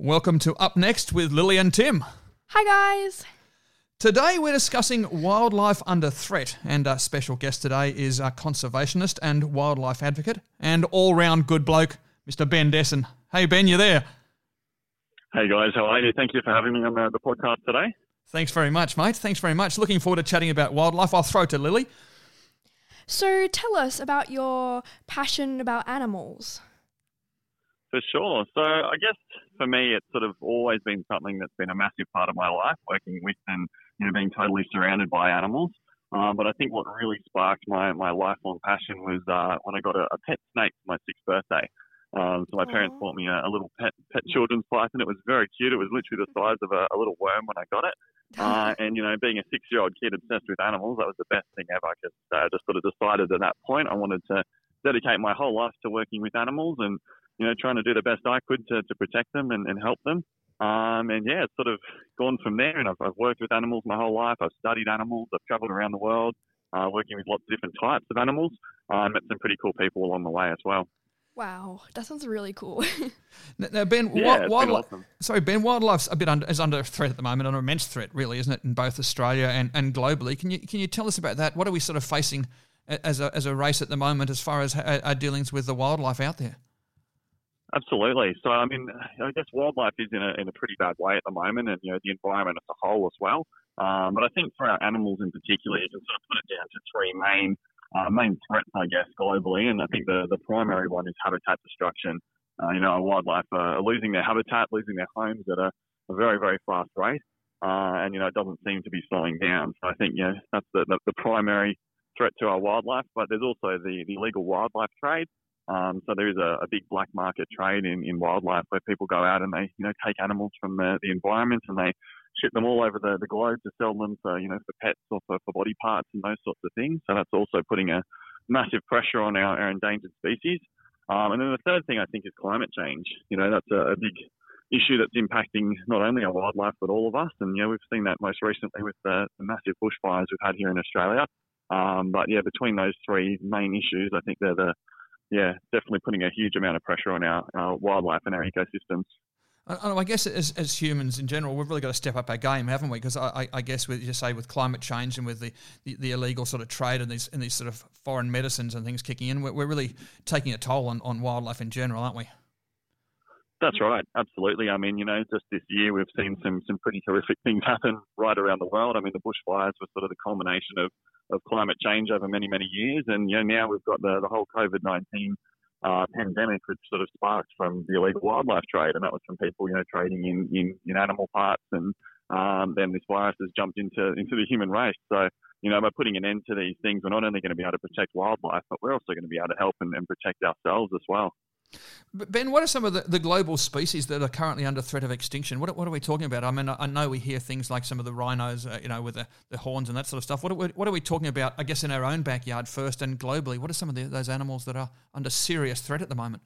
Welcome to Up Next with Lily and Tim. Hi, guys. Today we're discussing wildlife under threat, and our special guest today is a conservationist and wildlife advocate and all round good bloke, Mr. Ben Dessen. Hey, Ben, you there? Hey, guys, how are you? Thank you for having me on the, the podcast today. Thanks very much, mate. Thanks very much. Looking forward to chatting about wildlife. I'll throw to Lily. So, tell us about your passion about animals. For sure. So, I guess for me, it's sort of always been something that's been a massive part of my life, working with and you know being totally surrounded by animals. Um, but I think what really sparked my, my lifelong passion was uh, when I got a, a, pet snake for my sixth birthday. Um, so my Aww. parents bought me a, a, little pet pet children's python. It was very cute. It was literally the size of a, a little worm when I got it. Uh, and you know, being a six year old kid obsessed with animals, that was the best thing ever. Because I uh, just sort of decided at that point I wanted to dedicate my whole life to working with animals and you know trying to do the best I could to, to protect them and, and help them. Um, and yeah, it's sort of gone from there. And I've, I've, worked with animals my whole life. I've studied animals. I've travelled around the world, uh, working with lots of different types of animals. Uh, met some pretty cool people along the way as well. Wow, that sounds really cool. now, Ben, yeah, wildlife. Awesome. Sorry, Ben. Wildlife's a bit under, is under threat at the moment, under immense threat, really, isn't it, in both Australia and, and globally? Can you can you tell us about that? What are we sort of facing as a as a race at the moment, as far as our dealings with the wildlife out there? Absolutely. So, I mean, I guess wildlife is in a, in a pretty bad way at the moment, and you know the environment as a whole as well. Um, but I think for our animals in particular, you can sort of put it down to three main uh, main threats, I guess, globally. And I think the, the primary one is habitat destruction. Uh, you know, our wildlife are losing their habitat, losing their homes at a, a very, very fast rate. Uh, and, you know, it doesn't seem to be slowing down. So I think, you know, that's the, the, the primary threat to our wildlife. But there's also the, the illegal wildlife trade. Um, so there is a, a, big black market trade in, in wildlife where people go out and they, you know, take animals from the, the environment and they ship them all over the, the globe to sell them for, you know, for pets or for, for body parts and those sorts of things. So that's also putting a massive pressure on our, our endangered species. Um, and then the third thing I think is climate change. You know, that's a, a big issue that's impacting not only our wildlife but all of us. And you know, we've seen that most recently with the, the massive bushfires we've had here in Australia. Um, but yeah, between those three main issues, I think they're the yeah definitely putting a huge amount of pressure on our, our wildlife and our ecosystems. I, I guess as, as humans in general, we've really got to step up our game, haven't we? Because I, I, guess with you say with climate change and with the, the, the, illegal sort of trade and these and these sort of foreign medicines and things kicking in, we're, we're really taking a toll on, on wildlife in general, aren't we? That's right, absolutely. I mean, you know, just this year we've seen some some pretty horrific things happen right around the world. I mean, the bushfires were sort of the culmination of, of climate change over many many years, and you know now we've got the the whole COVID nineteen uh, pandemic, which sort of sparked from the illegal wildlife trade, and that was from people, you know, trading in, in, in animal parts, and um, then this virus has jumped into into the human race. So, you know, by putting an end to these things, we're not only going to be able to protect wildlife, but we're also going to be able to help and, and protect ourselves as well. Ben, what are some of the, the global species that are currently under threat of extinction? What, what are we talking about? I mean, I know we hear things like some of the rhinos, uh, you know, with the, the horns and that sort of stuff. What are, we, what are we talking about, I guess, in our own backyard first and globally? What are some of the, those animals that are under serious threat at the moment?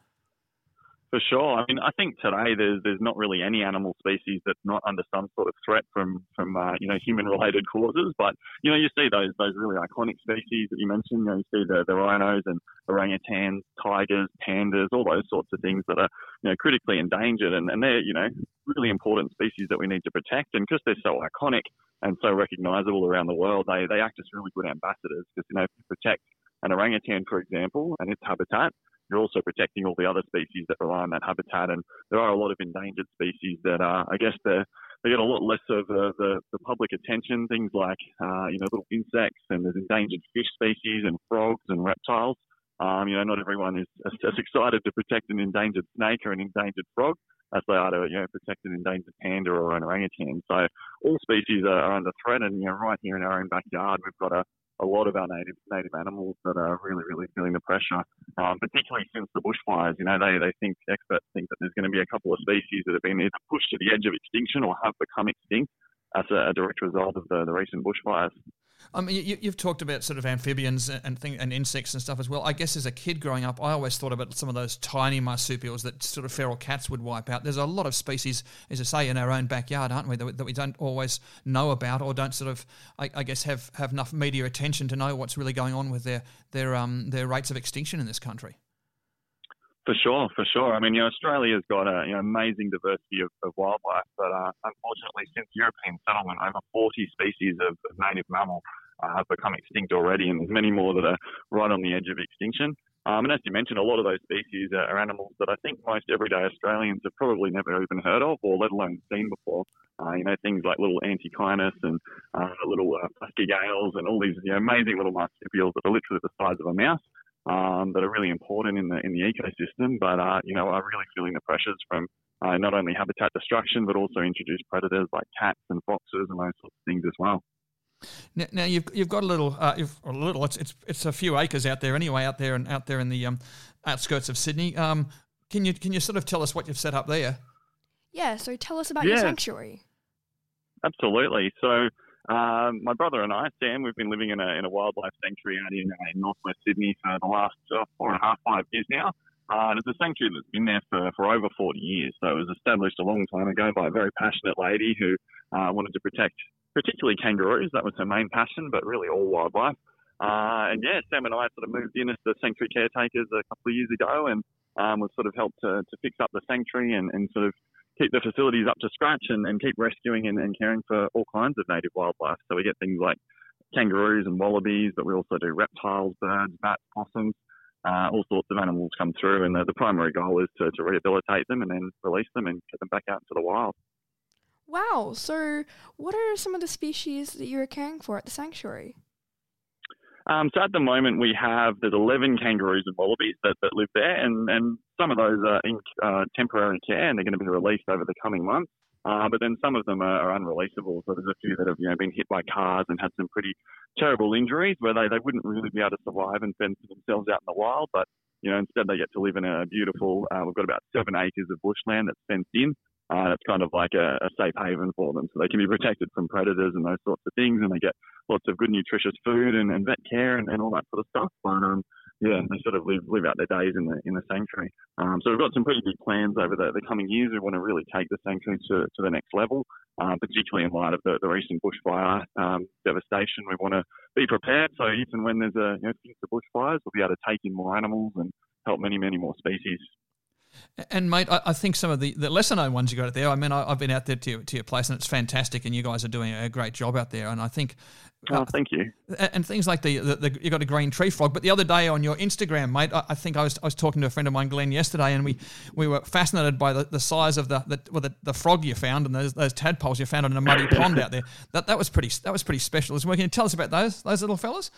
For sure. I mean, I think today there's there's not really any animal species that's not under some sort of threat from from uh, you know human related causes. But you know, you see those those really iconic species that you mentioned. You know, you see the, the rhinos and orangutans, tigers, pandas, all those sorts of things that are you know critically endangered, and, and they're you know really important species that we need to protect. And because they're so iconic and so recognisable around the world, they they act as really good ambassadors. Because you know, to protect an orangutan, for example, and its habitat you're also protecting all the other species that rely on that habitat. And there are a lot of endangered species that are, I guess, they they get a lot less of uh, the, the public attention. Things like, uh, you know, little insects and there's endangered fish species and frogs and reptiles. Um, you know, not everyone is as, as, excited to protect an endangered snake or an endangered frog as they are to, you know, protect an endangered panda or an orangutan. So all species are, are under threat. And, you know, right here in our own backyard, we've got a, a lot of our native native animals that are really, really feeling the pressure, um, particularly since the bushfires. You know, they, they think, experts think that there's going to be a couple of species that have been either pushed to the edge of extinction or have become extinct as a, a direct result of the, the recent bushfires. I mean, you, have talked about sort of amphibians and thing, and insects and stuff as well. I guess as a kid growing up, I always thought about some of those tiny marsupials that sort of feral cats would wipe out. There's a lot of species, as I say, in our own backyard, aren't we, that, that we don't always know about or don't sort of, I, I, guess, have, have enough media attention to know what's really going on with their their um their rates of extinction in this country. For sure, for sure. I mean, you know, Australia's got an you know, amazing diversity of, of wildlife, but uh, unfortunately, since European settlement, over 40 species of, native mammal uh, have become extinct already, and there's many more that are right on the edge of extinction. Um, and as you mentioned, a lot of those species are, animals that I think most everyday Australians have probably never even heard of, or let alone seen before. Uh, you know, things like little antechinus and uh, little uh, gales and all these you know, amazing little marsupials that are literally the size of a mouse. Um, that are really important in the in the ecosystem, but uh, you know are really feeling the pressures from uh, not only habitat destruction but also introduced predators like cats and foxes and those sorts of things as well. Now, now you've you've got a little, uh, a little. It's, it's it's a few acres out there anyway, out there and out there in the um, outskirts of Sydney. Um, can you can you sort of tell us what you've set up there? Yeah. So tell us about yeah. your sanctuary. Absolutely. So um, my brother and I, Sam, we've been living in a in a wildlife sanctuary out in, uh, northwest Sydney for the last uh, four and a half, five years now. Uh, and it's a sanctuary that's been there for, for over 40 years. So it was established a long time ago by a very passionate lady who uh, wanted to protect particularly kangaroos. That was her main passion, but really all wildlife. Uh, and yeah, Sam and I sort of moved in as the sanctuary caretakers a couple of years ago, and um, we've sort of helped to, to fix up the sanctuary and, and sort of keep the facilities up to scratch and, and keep rescuing and, and, caring for all kinds of native wildlife. So we get things like kangaroos and wallabies, but we also do reptiles, birds, bats, possums. Uh, all sorts of animals come through, and the, the primary goal is to, to rehabilitate them and then release them and get them back out into the wild. Wow. So, what are some of the species that you're caring for at the sanctuary? Um, so at the moment we have there's 11 kangaroos and wallabies that, that live there, and, and some of those are in uh, temporary care and they're going to be released over the coming months. Uh, but then some of them are, are, unreleasable. So there's a few that have you know been hit by cars and had some pretty terrible injuries where they, they wouldn't really be able to survive and fend for themselves out in the wild. But you know instead they get to live in a beautiful. Uh, we've got about seven acres of bushland that's fenced in. Uh, it's kind of like a, a, safe haven for them. So they can be protected from predators and those sorts of things, and they get lots of good, nutritious food and, and vet care and, and, all that sort of stuff. But um, yeah, they sort of live live out their days in the in the sanctuary. Um, so we've got some pretty big plans over the, the coming years. We want to really take the sanctuary to, to the next level, uh, particularly in light of the, the recent bushfire um, devastation. We want to be prepared. So even when there's a you know, bushfires, we'll be able to take in more animals and help many, many more species. And mate, I, I, think some of the, the lesser known ones you got out there. I mean, I, have been out there to, to your place, and it's fantastic, and you guys are doing a great job out there. And I think, oh, uh, thank you. And things like the, the, the, you got a green tree frog. But the other day on your Instagram, mate, I, I, think I was I was talking to a friend of mine, Glenn, yesterday, and we, we were fascinated by the, the size of the the, well, the, the frog you found and those, those tadpoles you found in a muddy pond out there. That that was pretty that was pretty special. Can you tell us about those those little fellas?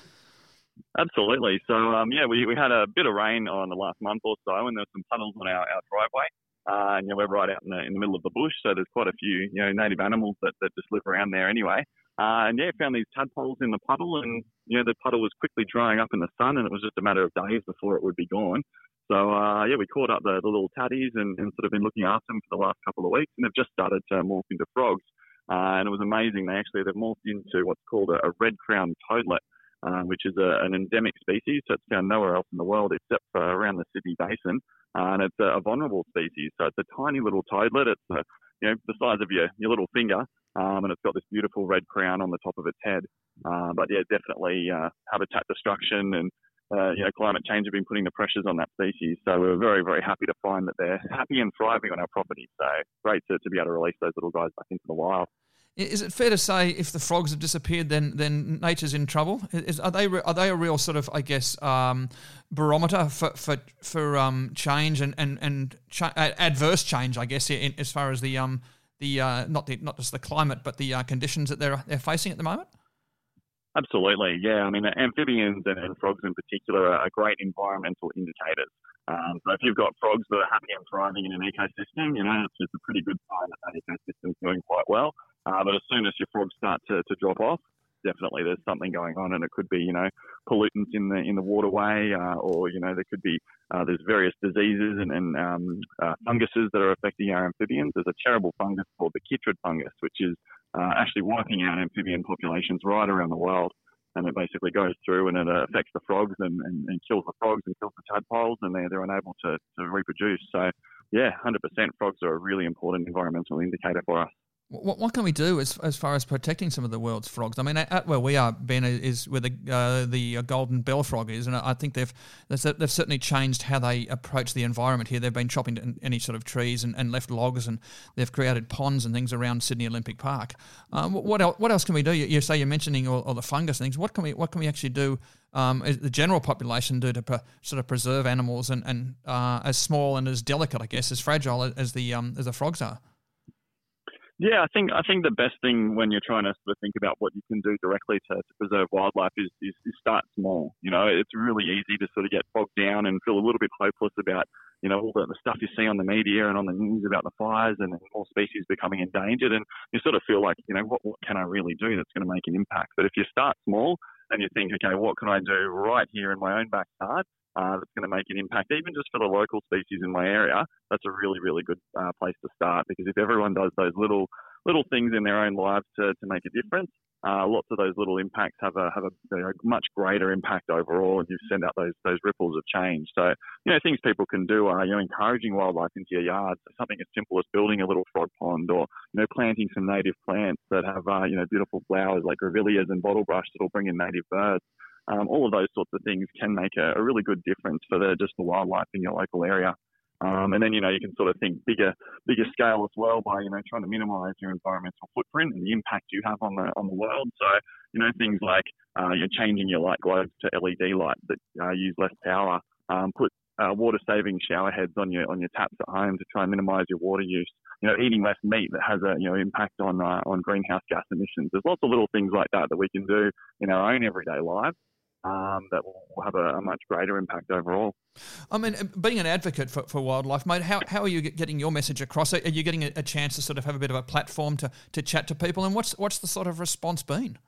Absolutely. So, um, yeah, we, we had a bit of rain on the last month or so, and there were some puddles on our, our driveway. Uh, and, you know, we're right out in the, in the middle of the bush, so there's quite a few, you know, native animals that, that just live around there anyway. Uh, and yeah, found these tadpoles in the puddle, and you know, the puddle was quickly drying up in the sun, and it was just a matter of days before it would be gone. So uh, yeah, we caught up the, the little taddies and, and, sort of been looking after them for the last couple of weeks, and they've just started to morph into frogs. Uh, and it was amazing. They actually they've morphed into what's called a, a red crowned toadlet, uh, which is a, an endemic species. So it's found nowhere else in the world except for around the Sydney Basin. Uh, and it's a, a, vulnerable species. So it's a tiny little toadlet. It's a, you know the size of your, your little finger, um, and it's got this beautiful red crown on the top of its head. Uh, but yeah, definitely uh, habitat destruction and uh, you know, climate change have been putting the pressures on that species. So we're very, very happy to find that they're happy and thriving on our property. So great to, to be able to release those little guys back into the wild. Is it fair to say if the frogs have disappeared, then then nature's in trouble? Is, are they are they a real sort of I guess um, barometer for for for um, change and and and cha- adverse change? I guess in, as far as the um the uh, not the not just the climate but the uh, conditions that they're they're facing at the moment. Absolutely, yeah. I mean, amphibians and, and frogs in particular are great environmental indicators. Um, so if you've got frogs that are happy and thriving in an ecosystem, you know, it's just a pretty good sign that that ecosystem's doing quite well. Uh, but as soon as your frogs start to, to drop off, definitely there's something going on, and it could be you know pollutants in the in the waterway, uh, or you know there could be uh, there's various diseases and, and um, uh, funguses that are affecting our amphibians. There's a terrible fungus called the chytrid fungus, which is uh, actually wiping out amphibian populations right around the world. And it basically goes through and it affects the frogs and, and, and kills the frogs and kills the tadpoles, and they're, they're unable to, to reproduce. So, yeah, 100% frogs are a really important environmental indicator for us. What, what can we do as, as far as protecting some of the world's frogs? I mean, at where we are, Ben, is where the uh, the uh, golden bell frog is, and I think they've they've certainly changed how they approach the environment here. They've been chopping any sort of trees and, and left logs, and they've created ponds and things around Sydney Olympic Park. Um, what else, what else can we do? You, you say you're mentioning all, all, the fungus things. What can we what can we actually do? Um, the general population do to pre- sort of preserve animals and and uh, as small and as delicate, I guess, as fragile as the um, as the frogs are. Yeah, I think I think the best thing when you're trying to sort of think about what you can do directly to, to preserve wildlife is, is, is start small. You know, it's really easy to sort of get bogged down and feel a little bit hopeless about you know all the, the stuff you see on the media and on the news about the fires and more species becoming endangered, and you sort of feel like you know what what can I really do that's going to make an impact. But if you start small and you think, okay, what can I do right here in my own backyard? uh, that's going to make an impact, even just for the local species in my area, that's a really, really good uh, place to start. Because if everyone does those little little things in their own lives to, to make a difference, uh, lots of those little impacts have a have a, a, much greater impact overall, and you send out those those ripples of change. So, you know, things people can do are you know encouraging wildlife into your yard. So something as simple as building a little frog pond, or you know planting some native plants that have uh, you know beautiful flowers like grevilleas and bottlebrush that'll bring in native birds. Um, all of those sorts of things can make a, a really good difference for the, just the wildlife in your local area. Um, and then you know you can sort of think bigger, bigger scale as well by you know trying to minimise your environmental footprint and the impact you have on the on the world. So you know things like uh, you're changing your light globes to LED lights that uh, use less power. Um, put uh, water saving shower heads on your on your taps at home to try and minimise your water use. You know, eating less meat that has a you know impact on uh, on greenhouse gas emissions. There's lots of little things like that that we can do in our own everyday lives um, that will have a, a, much greater impact overall. I mean, being an advocate for, for wildlife, mate, how, how are you getting your message across? Are you getting a, a, chance to sort of have a bit of a platform to, to chat to people? And what's what's the sort of response been?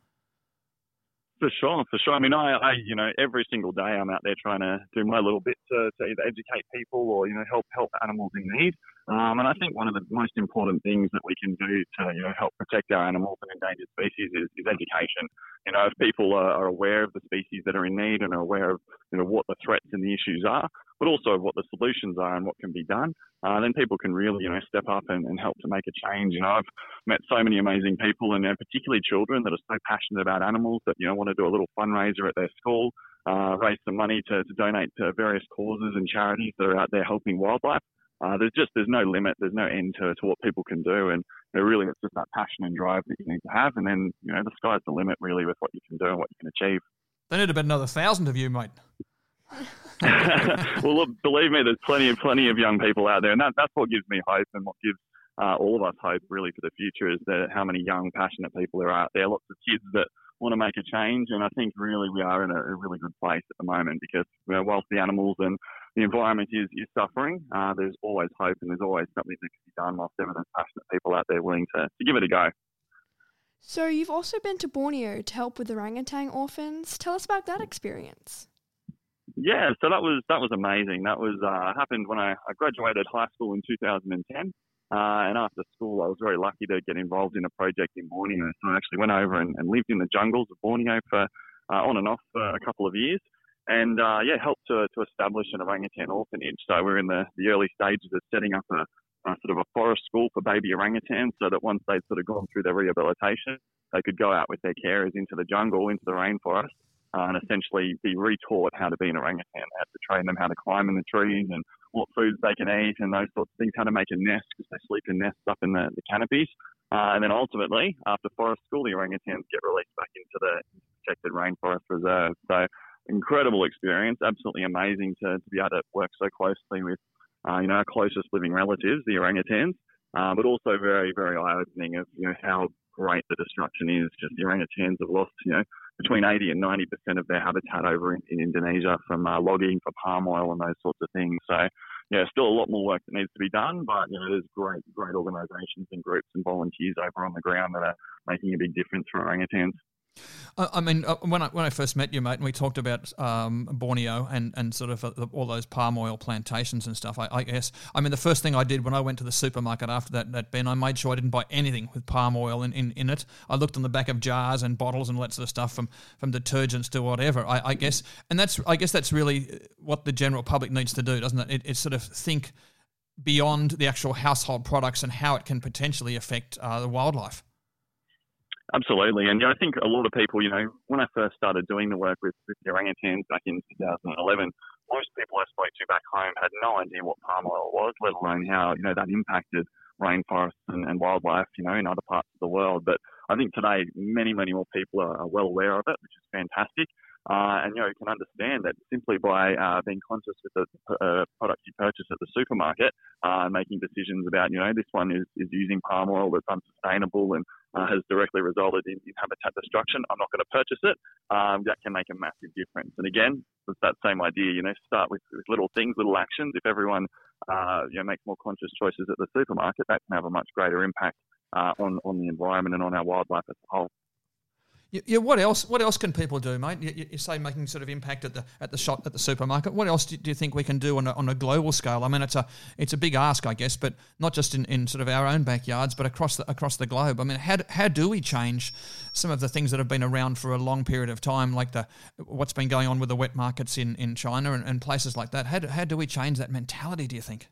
For sure, for sure. I mean, I, I, you know, every single day I'm out there trying to do my little bit to, to either educate people or, you know, help help animals in need. Um, and I think one of the most important things that we can do to you know, help protect our animals and endangered species is, is education. You know, if people are, are, aware of the species that are in need and are aware of you know what the threats and the issues are, but also what the solutions are and what can be done, uh, then people can really you know step up and, and, help to make a change. You know, I've met so many amazing people, and particularly children that are so passionate about animals that you know want to do a little fundraiser at their school. Uh, raise some money to, to donate to various causes and charities that are out there helping wildlife uh, there's just there's no limit, there's no end to, to what people can do, and you know, really it's just that passion and drive that you need to have, and then you know the sky's the limit really with what you can do and what you can achieve. They need about another thousand of you, mate. well, look, believe me, there's plenty of plenty of young people out there, and that, that's what gives me hope, and what gives uh, all of us hope really for the future is that how many young, passionate people are out there. Lots of kids that want to make a change, and I think really we are in a, a really good place at the moment because you know, whilst the animals and the environment is, is suffering, uh, there's always hope and there's always something that can be done whilst there are passionate people out there willing to, to give it a go. So you've also been to Borneo to help with orangutan orphans. Tell us about that experience. Yeah, so that was that was amazing. That was uh, happened when I, I graduated high school in 2010. Uh, and after school, I was very lucky to get involved in a project in Borneo. So I actually went over and, and lived in the jungles of Borneo for uh, on and off for a couple of years, and uh, yeah, helped to, to establish an orangutan orphanage. So we're in the, the early stages of setting up a, a sort of a forest school for baby orangutans, so that once they'd sort of gone through their rehabilitation, they could go out with their carers into the jungle, into the rainforest, uh, and essentially be retaught how to be an orangutan. Had to train them how to climb in the trees and what foods they can eat and those sorts of things, how to make a nest because they sleep in nests up in the, the canopies. Uh, and then ultimately, after forest school, the orangutans get released back into the protected rainforest reserve. So incredible experience, absolutely amazing to, to be able to work so closely with, uh, you know, our closest living relatives, the orangutans. Uh, but also very, very eye-opening of you know how great the destruction is. Just the orangutans have lost, you know, between 80 and 90 percent of their habitat over in, in Indonesia from uh, logging for palm oil and those sorts of things. So, yeah, still a lot more work that needs to be done, but you know, there's great, great organisations and groups and volunteers over on the ground that are making a big difference for orangutans. I mean, uh, when I when I first met you, mate, and we talked about um, Borneo and, and sort of uh, all those palm oil plantations and stuff. I, I, guess I mean the first thing I did when I went to the supermarket after that that Ben, I made sure I didn't buy anything with palm oil in, in, in it. I looked on the back of jars and bottles and all that sort of stuff from, from detergents to whatever. I, I guess, and that's I guess that's really what the general public needs to do, doesn't it? It, it sort of think beyond the actual household products and how it can potentially affect uh, the wildlife. Absolutely, and you know, I think a lot of people, you know, when I first started doing the work with, with the orangutans back in 2011, most people I spoke to back home had no idea what palm oil was, let alone how you know that impacted rainforests and, and wildlife, you know, in other parts of the world. But I think today many, many more people are, are well aware of it, which is fantastic. Uh, and you know, you can understand that simply by uh, being conscious with the uh, product you purchase at the supermarket, uh, making decisions about, you know, this one is, is using palm oil that's unsustainable and uh, has directly resulted in, in, habitat destruction. I'm not going to purchase it. Um, that can make a massive difference. And again, it's that same idea. You know, start with, with little things, little actions. If everyone, uh, you know, makes more conscious choices at the supermarket, that can have a much greater impact on on the environment and on our wildlife as a whole. Yeah, what else? What else can people do, mate? You, you, say making sort of impact at the at the shop at the supermarket. What else do, do, you think we can do on a, on a global scale? I mean, it's a it's a big ask, I guess, but not just in, in sort of our own backyards, but across the across the globe. I mean, how how do we change some of the things that have been around for a long period of time, like the what's been going on with the wet markets in, in China and, and places like that? How do, how do we change that mentality? Do you think?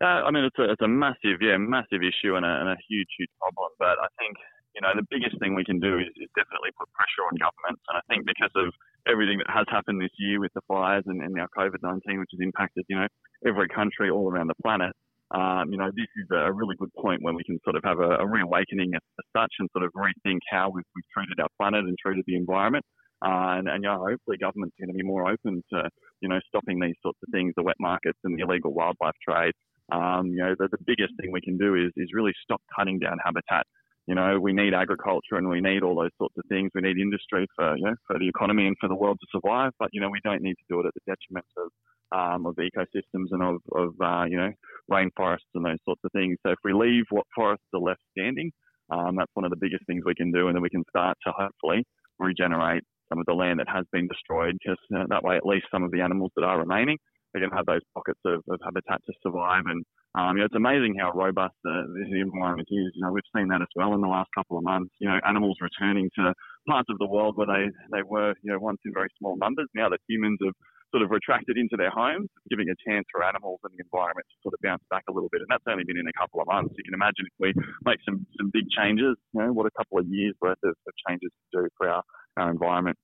Uh, I mean, it's a it's a massive, yeah, massive issue and a, and a huge, huge problem. But I think you know, the biggest thing we can do is, is, definitely put pressure on governments. And I think because of everything that has happened this year with the fires and, and now COVID 19, which has impacted, you know, every country all around the planet, um, you know, this is a really good point when we can sort of have a, a reawakening as, as, such and sort of rethink how we've, we've treated our planet and treated the environment. Uh, and, and, you know, hopefully government's going to be more open to, you know, stopping these sorts of things, the wet markets and the illegal wildlife trade. Um, you know, the, the biggest thing we can do is, is really stop cutting down habitat you know, we need agriculture and we need all those sorts of things. We need industry for, you know, for the economy and for the world to survive. But, you know, we don't need to do it at the detriment of, um, of ecosystems and of, of uh, you know, rainforests and those sorts of things. So if we leave what forests are left standing, um, that's one of the biggest things we can do. And then we can start to hopefully regenerate some of the land that has been destroyed because uh, that way at least some of the animals that are remaining, going to have those pockets of, of habitat to survive and um, you know, it's amazing how robust the, the environment is. You know, we've seen that as well in the last couple of months. You know, animals returning to parts of the world where they, they were, you know, once in very small numbers. Now that humans have sort of retracted into their homes, giving a chance for animals and the environment to sort of bounce back a little bit. And that's only been in a couple of months. You can imagine if we make some, some big changes, you know, what a couple of years worth of, of changes to do for our, our environment.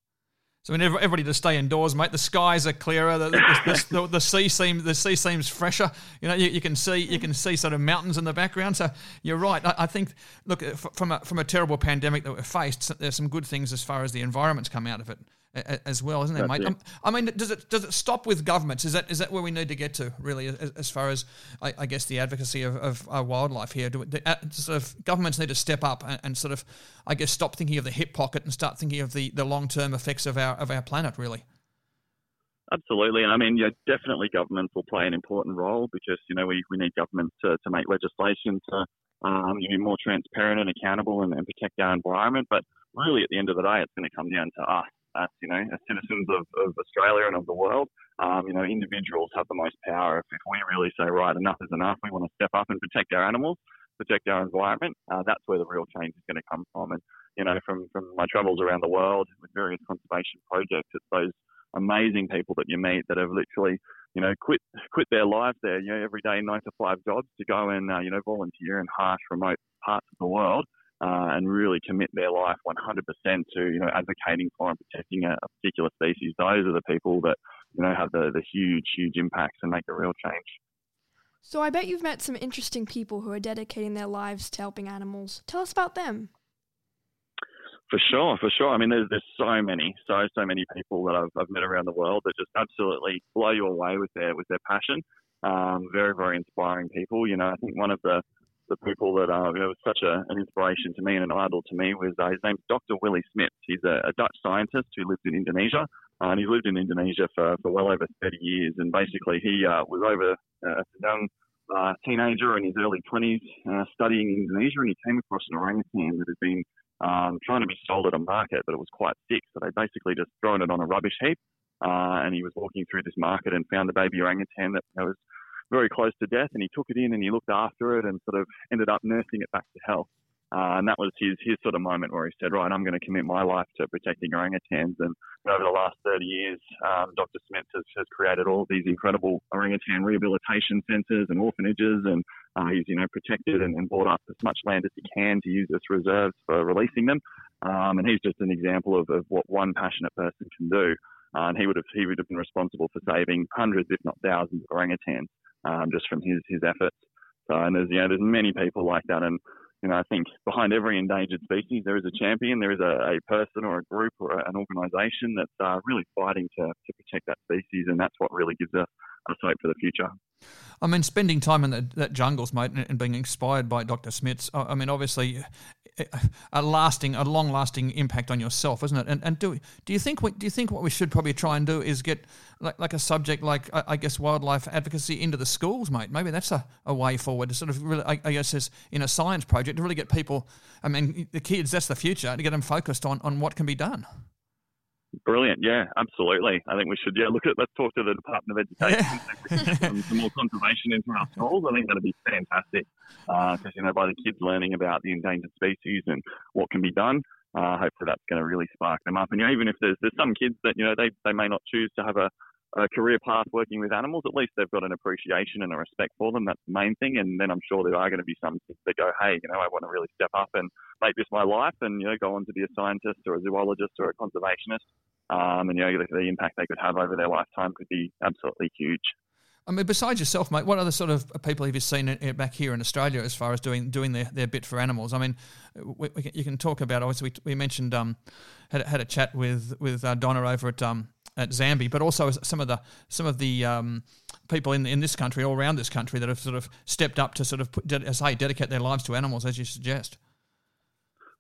So I mean, everybody to stay indoors, mate. The skies are clearer. The, the, the, the sea seems the sea seems fresher. You know, you, you, can see you can see sort of mountains in the background. So you're right. I, I, think look from a from a terrible pandemic that we've faced, there's some good things as far as the environment's come out of it as well, isn't there, mate? Um, I mean, does it does it stop with governments? Is that is that where we need to get to, really, as, as far as I, I, guess the advocacy of, of our wildlife here? Do, do uh, sort of governments need to step up and, and, sort of, I guess, stop thinking of the hip pocket and start thinking of the, the long term effects of our of our planet, really. Absolutely, and I mean, yeah, definitely governments will play an important role because you know we, we need governments to, to make legislation to um, be more transparent and accountable and, and protect our environment. But really, at the end of the day, it's going to come down to us you know, as citizens of, of Australia and of the world, um, you know, individuals have the most power. If, if, we really say, right, enough is enough, we want to step up and protect our animals, protect our environment, uh, that's where the real change is going to come from. And, you know, from, from my travels around the world with various conservation projects, it's those amazing people that you meet that have literally, you know, quit quit their lives there, you know, every day nine to five jobs to go and, uh, you know, volunteer in harsh, remote parts of the world uh, and really commit their life 100% to you know advocating for and protecting a, a, particular species. Those are the people that you know have the, the huge huge impacts and make a real change. So I bet you've met some interesting people who are dedicating their lives to helping animals. Tell us about them. For sure, for sure. I mean, there's there's so many, so so many people that I've, I've met around the world that just absolutely blow you away with their with their passion. Um, very very inspiring people. You know, I think one of the the people that uh, was such a, an inspiration to me and an idol to me was uh, his name's Dr. Willie Smits. He's a, a Dutch scientist who lives in Indonesia, uh, and he's lived in Indonesia for, for well over 30 years. And basically, he uh, was over uh, a young uh, teenager in his early 20s uh, studying in Indonesia, and he came across an orangutan that had been um, trying to be sold at a market, but it was quite sick. So they basically just thrown it on a rubbish heap. Uh, and he was walking through this market and found the baby orangutan that was very close to death, and he took it in and he looked after it and sort of ended up nursing it back to health. Uh, and that was his his sort of moment where he said, right, I'm going to commit my life to protecting orangutans. And over the last 30 years, um, Dr. Smits has, has created all these incredible orangutan rehabilitation centres and orphanages, and uh, he's you know protected and, and bought up as much land as he can to use as reserves for releasing them. Um, and he's just an example of, of what one passionate person can do. Uh, and he would have he would have been responsible for saving hundreds, if not thousands, of orangutans um, just from his his efforts. So, and there's you know there's many people like that, and you know I think behind every endangered species there is a champion, there is a, a person or a group or an organisation that's uh, really fighting to to protect that species, and that's what really gives us, us hope for the future. I mean, spending time in the, that jungles, mate, and being inspired by Dr. Smits. I mean, obviously, a lasting, a long-lasting impact on yourself, isn't it? And, and do do you think we, do you think what we should probably try and do is get like, like a subject like I guess wildlife advocacy into the schools, mate? Maybe that's a, a way forward to sort of really, I, I guess, as in a science project to really get people. I mean, the kids, that's the future to get them focused on on what can be done. Brilliant. Yeah, absolutely. I think we should, yeah, look at, let's talk to the Department of Education yeah. some, some, more conservation into our schools. I think that'd be fantastic because, uh, you know, by the kids learning about the endangered species and what can be done, uh, hopefully that's going to really spark them up. And, you know, even if there's, there's some kids that, you know, they, they may not choose to have a, a career path working with animals, at least they've got an appreciation and a respect for them. That's the main thing. And then I'm sure there are going to be some kids that go, hey, you know, I want to really step up and make this my life and, you know, go on to be a scientist or a zoologist or a conservationist. Um, and, you know, the, the impact they could have over their lifetime could be absolutely huge. I mean, besides yourself, mate, what other sort of people have you seen back here in Australia as far as doing doing their, their bit for animals? I mean, we, we can, you can talk about obviously we, we mentioned um, had had a chat with with uh, Donna over at um, at Zambi, but also some of the some of the um, people in in this country, all around this country, that have sort of stepped up to sort of put, dedicate their lives to animals, as you suggest.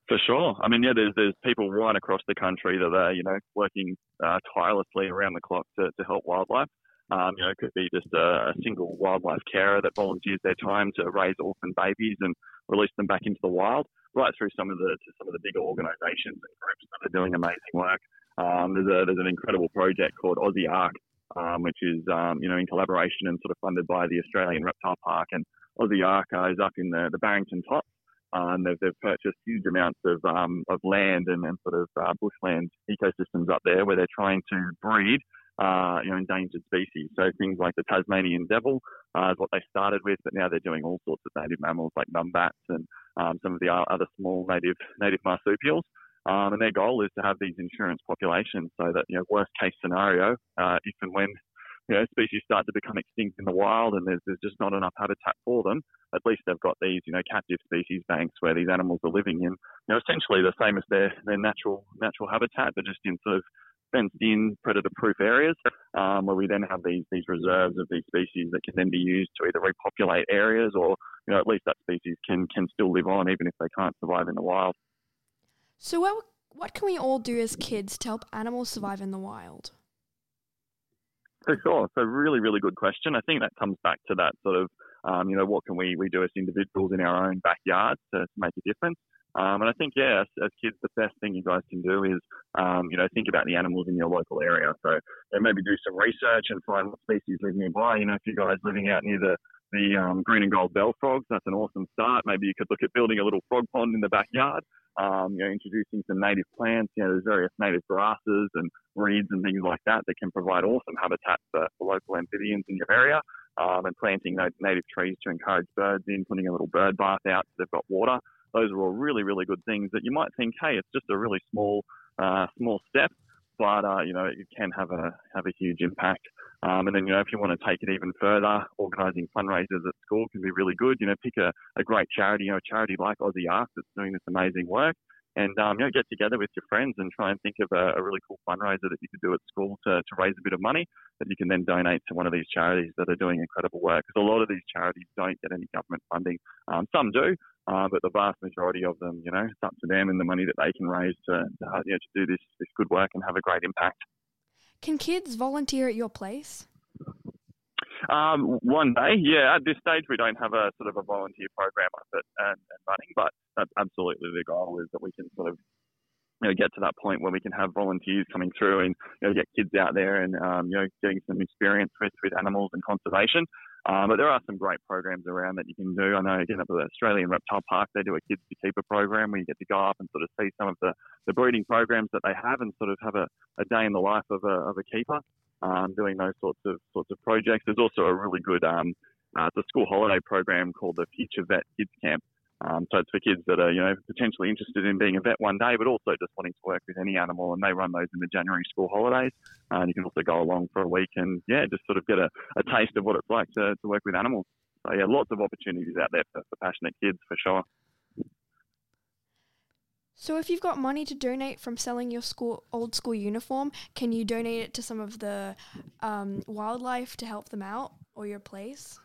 For sure. I mean, yeah, there's there's people right across the country that are you know working uh, tirelessly around the clock to, to help wildlife. Um, you know, it could be just a, a, single wildlife carer that volunteers their time to raise orphan babies and release them back into the wild, right through some of the some of the bigger organisations and groups that are doing amazing work. Um, there's, a, there's an incredible project called Aussie Ark, um, which is um, you know in collaboration and sort of funded by the Australian Reptile Park. And Aussie Ark uh, is up in the, the Barrington Tops. And they've, they've purchased huge amounts of, um, of land and, and sort of uh, bushland ecosystems up there where they're trying to breed uh, you know, endangered species. So things like the Tasmanian devil uh, is what they started with, but now they're doing all sorts of native mammals like numbats and um, some of the other small native native marsupials. Um, and their goal is to have these insurance populations so that, you know, worst case scenario, uh, if and when, you know, species start to become extinct in the wild and there's, there's just not enough habitat for them, at least they've got these, you know, captive species banks where these animals are living in, you know, essentially the same as their, their natural, natural habitat, but just in sort of fenced in predator proof areas um, where we then have these, these reserves of these species that can then be used to either repopulate areas or, you know, at least that species can, can still live on even if they can't survive in the wild. So, what, what can we all do as kids to help animals survive in the wild? For sure. So, really, really good question. I think that comes back to that sort of, um, you know, what can we, we do as individuals in our own backyard to, make a difference? Um, and I think, yeah, as, as, kids, the best thing you guys can do is, um, you know, think about the animals in your local area. So you maybe do some research and find what species live nearby. You know, if you guys living out near the the um, green and gold bell frogs, that's an awesome start. Maybe you could look at building a little frog pond in the backyard um, you know, introducing some native plants. You know, there's various native grasses and reeds and things like that that can provide awesome habitat for, for local amphibians in your area. Um, and planting those native trees to encourage birds in, putting a little bird bath out so they've got water. Those are all really, really good things that you might think, hey, it's just a really small, uh, small step, but uh, you know, it can have a have a huge impact. Um, and then, you know, if you want to take it even further, organising fundraisers at school can be really good. You know, pick a, a great charity, you know, a charity like Aussie Ark that's doing this amazing work. And, um, you know, get together with your friends and try and think of a, a, really cool fundraiser that you could do at school to, to raise a bit of money that you can then donate to one of these charities that are doing incredible work. Because a lot of these charities don't get any government funding. Um, some do, uh, but the vast majority of them, you know, it's up to them and the money that they can raise to, to, you know, to do this, this good work and have a great impact. Can kids volunteer at your place? Um, one day, yeah. At this stage, we don't have a sort of a volunteer program up at, and, and running, but absolutely the goal is that we can sort of you know, get to that point where we can have volunteers coming through and you know, get kids out there and um, you know getting some experience with, with animals and conservation. Um, but there are some great programs around that you can do. I know again up at the Australian Reptile Park they do a Kids to Keeper program where you get to go up and sort of see some of the, the breeding programs that they have and sort of have a, a day in the life of a, of a keeper um, doing those sorts of sorts of projects. There's also a really good um, uh, the school holiday program called the Future Vet Kids Camp um, so it's for kids that are, you know, potentially interested in being a vet one day, but also just wanting to work with any animal. And they run those in the January school holidays. Uh, and you can also go along for a week and, yeah, just sort of get a, a taste of what it's like to, to work with animals. So, yeah, lots of opportunities out there for, for passionate kids for sure. So, if you've got money to donate from selling your school old school uniform, can you donate it to some of the um, wildlife to help them out or your place?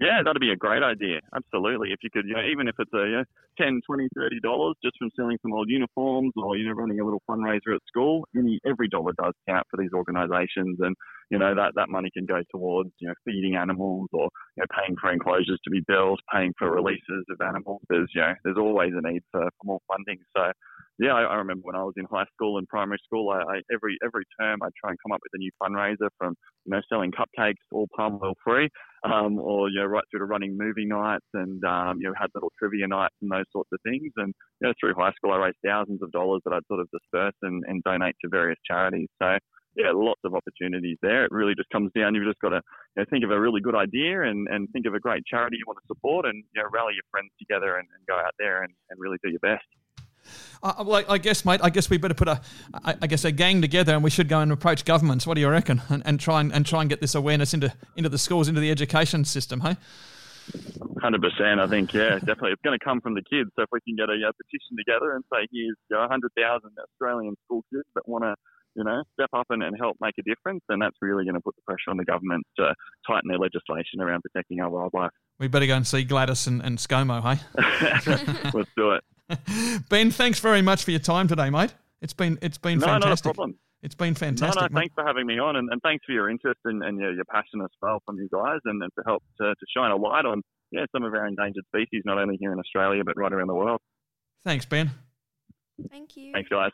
Yeah, that'd be a great idea. Absolutely. If you could, you know, even if it's a you know, 10, 20, 30 dollars just from selling some old uniforms or, you know, running a little fundraiser at school, any, every dollar does count for these organisations. And, you know, that, that money can go towards, you know, feeding animals or, you know, paying for enclosures to be built, paying for releases of animals. There's, you know, there's always a need for, for more funding. So, yeah, I, I, remember when I was in high school and primary school, I, I, every every term I'd try and come up with a new fundraiser from you know selling cupcakes all palm oil free, um, or you know right through to running movie nights and um, you know had little trivia nights and those sorts of things. And you know through high school, I raised thousands of dollars that I'd sort of disperse and, and donate to various charities. So yeah, lots of opportunities there. It really just comes down. You've just got to you know, think of a really good idea and, and think of a great charity you want to support, and you know rally your friends together and, and go out there and, and really do your best. Uh, well, I guess, mate. I guess we better put a, I, I guess, a gang together, and we should go and approach governments. What do you reckon? And, and try and, and try and get this awareness into into the schools, into the education system. Hey. Hundred percent. I think yeah, definitely. It's going to come from the kids. So if we can get a, a petition together and say, here's you know, hundred thousand Australian school kids that want to, you know, step up and, and help make a difference, then that's really going to put the pressure on the government to tighten their legislation around protecting our wildlife. We better go and see Gladys and, and ScoMo, hey? Let's do it. ben, thanks very much for your time today, mate. It's been it's been no, fantastic. No, problem. It's been fantastic. No, no, thanks for having me on, and, and thanks for your interest and, and your, your passion as well from you guys, and, and to help to, to shine a light on yeah some of our endangered species, not only here in Australia but right around the world. Thanks, Ben. Thank you. Thanks, guys.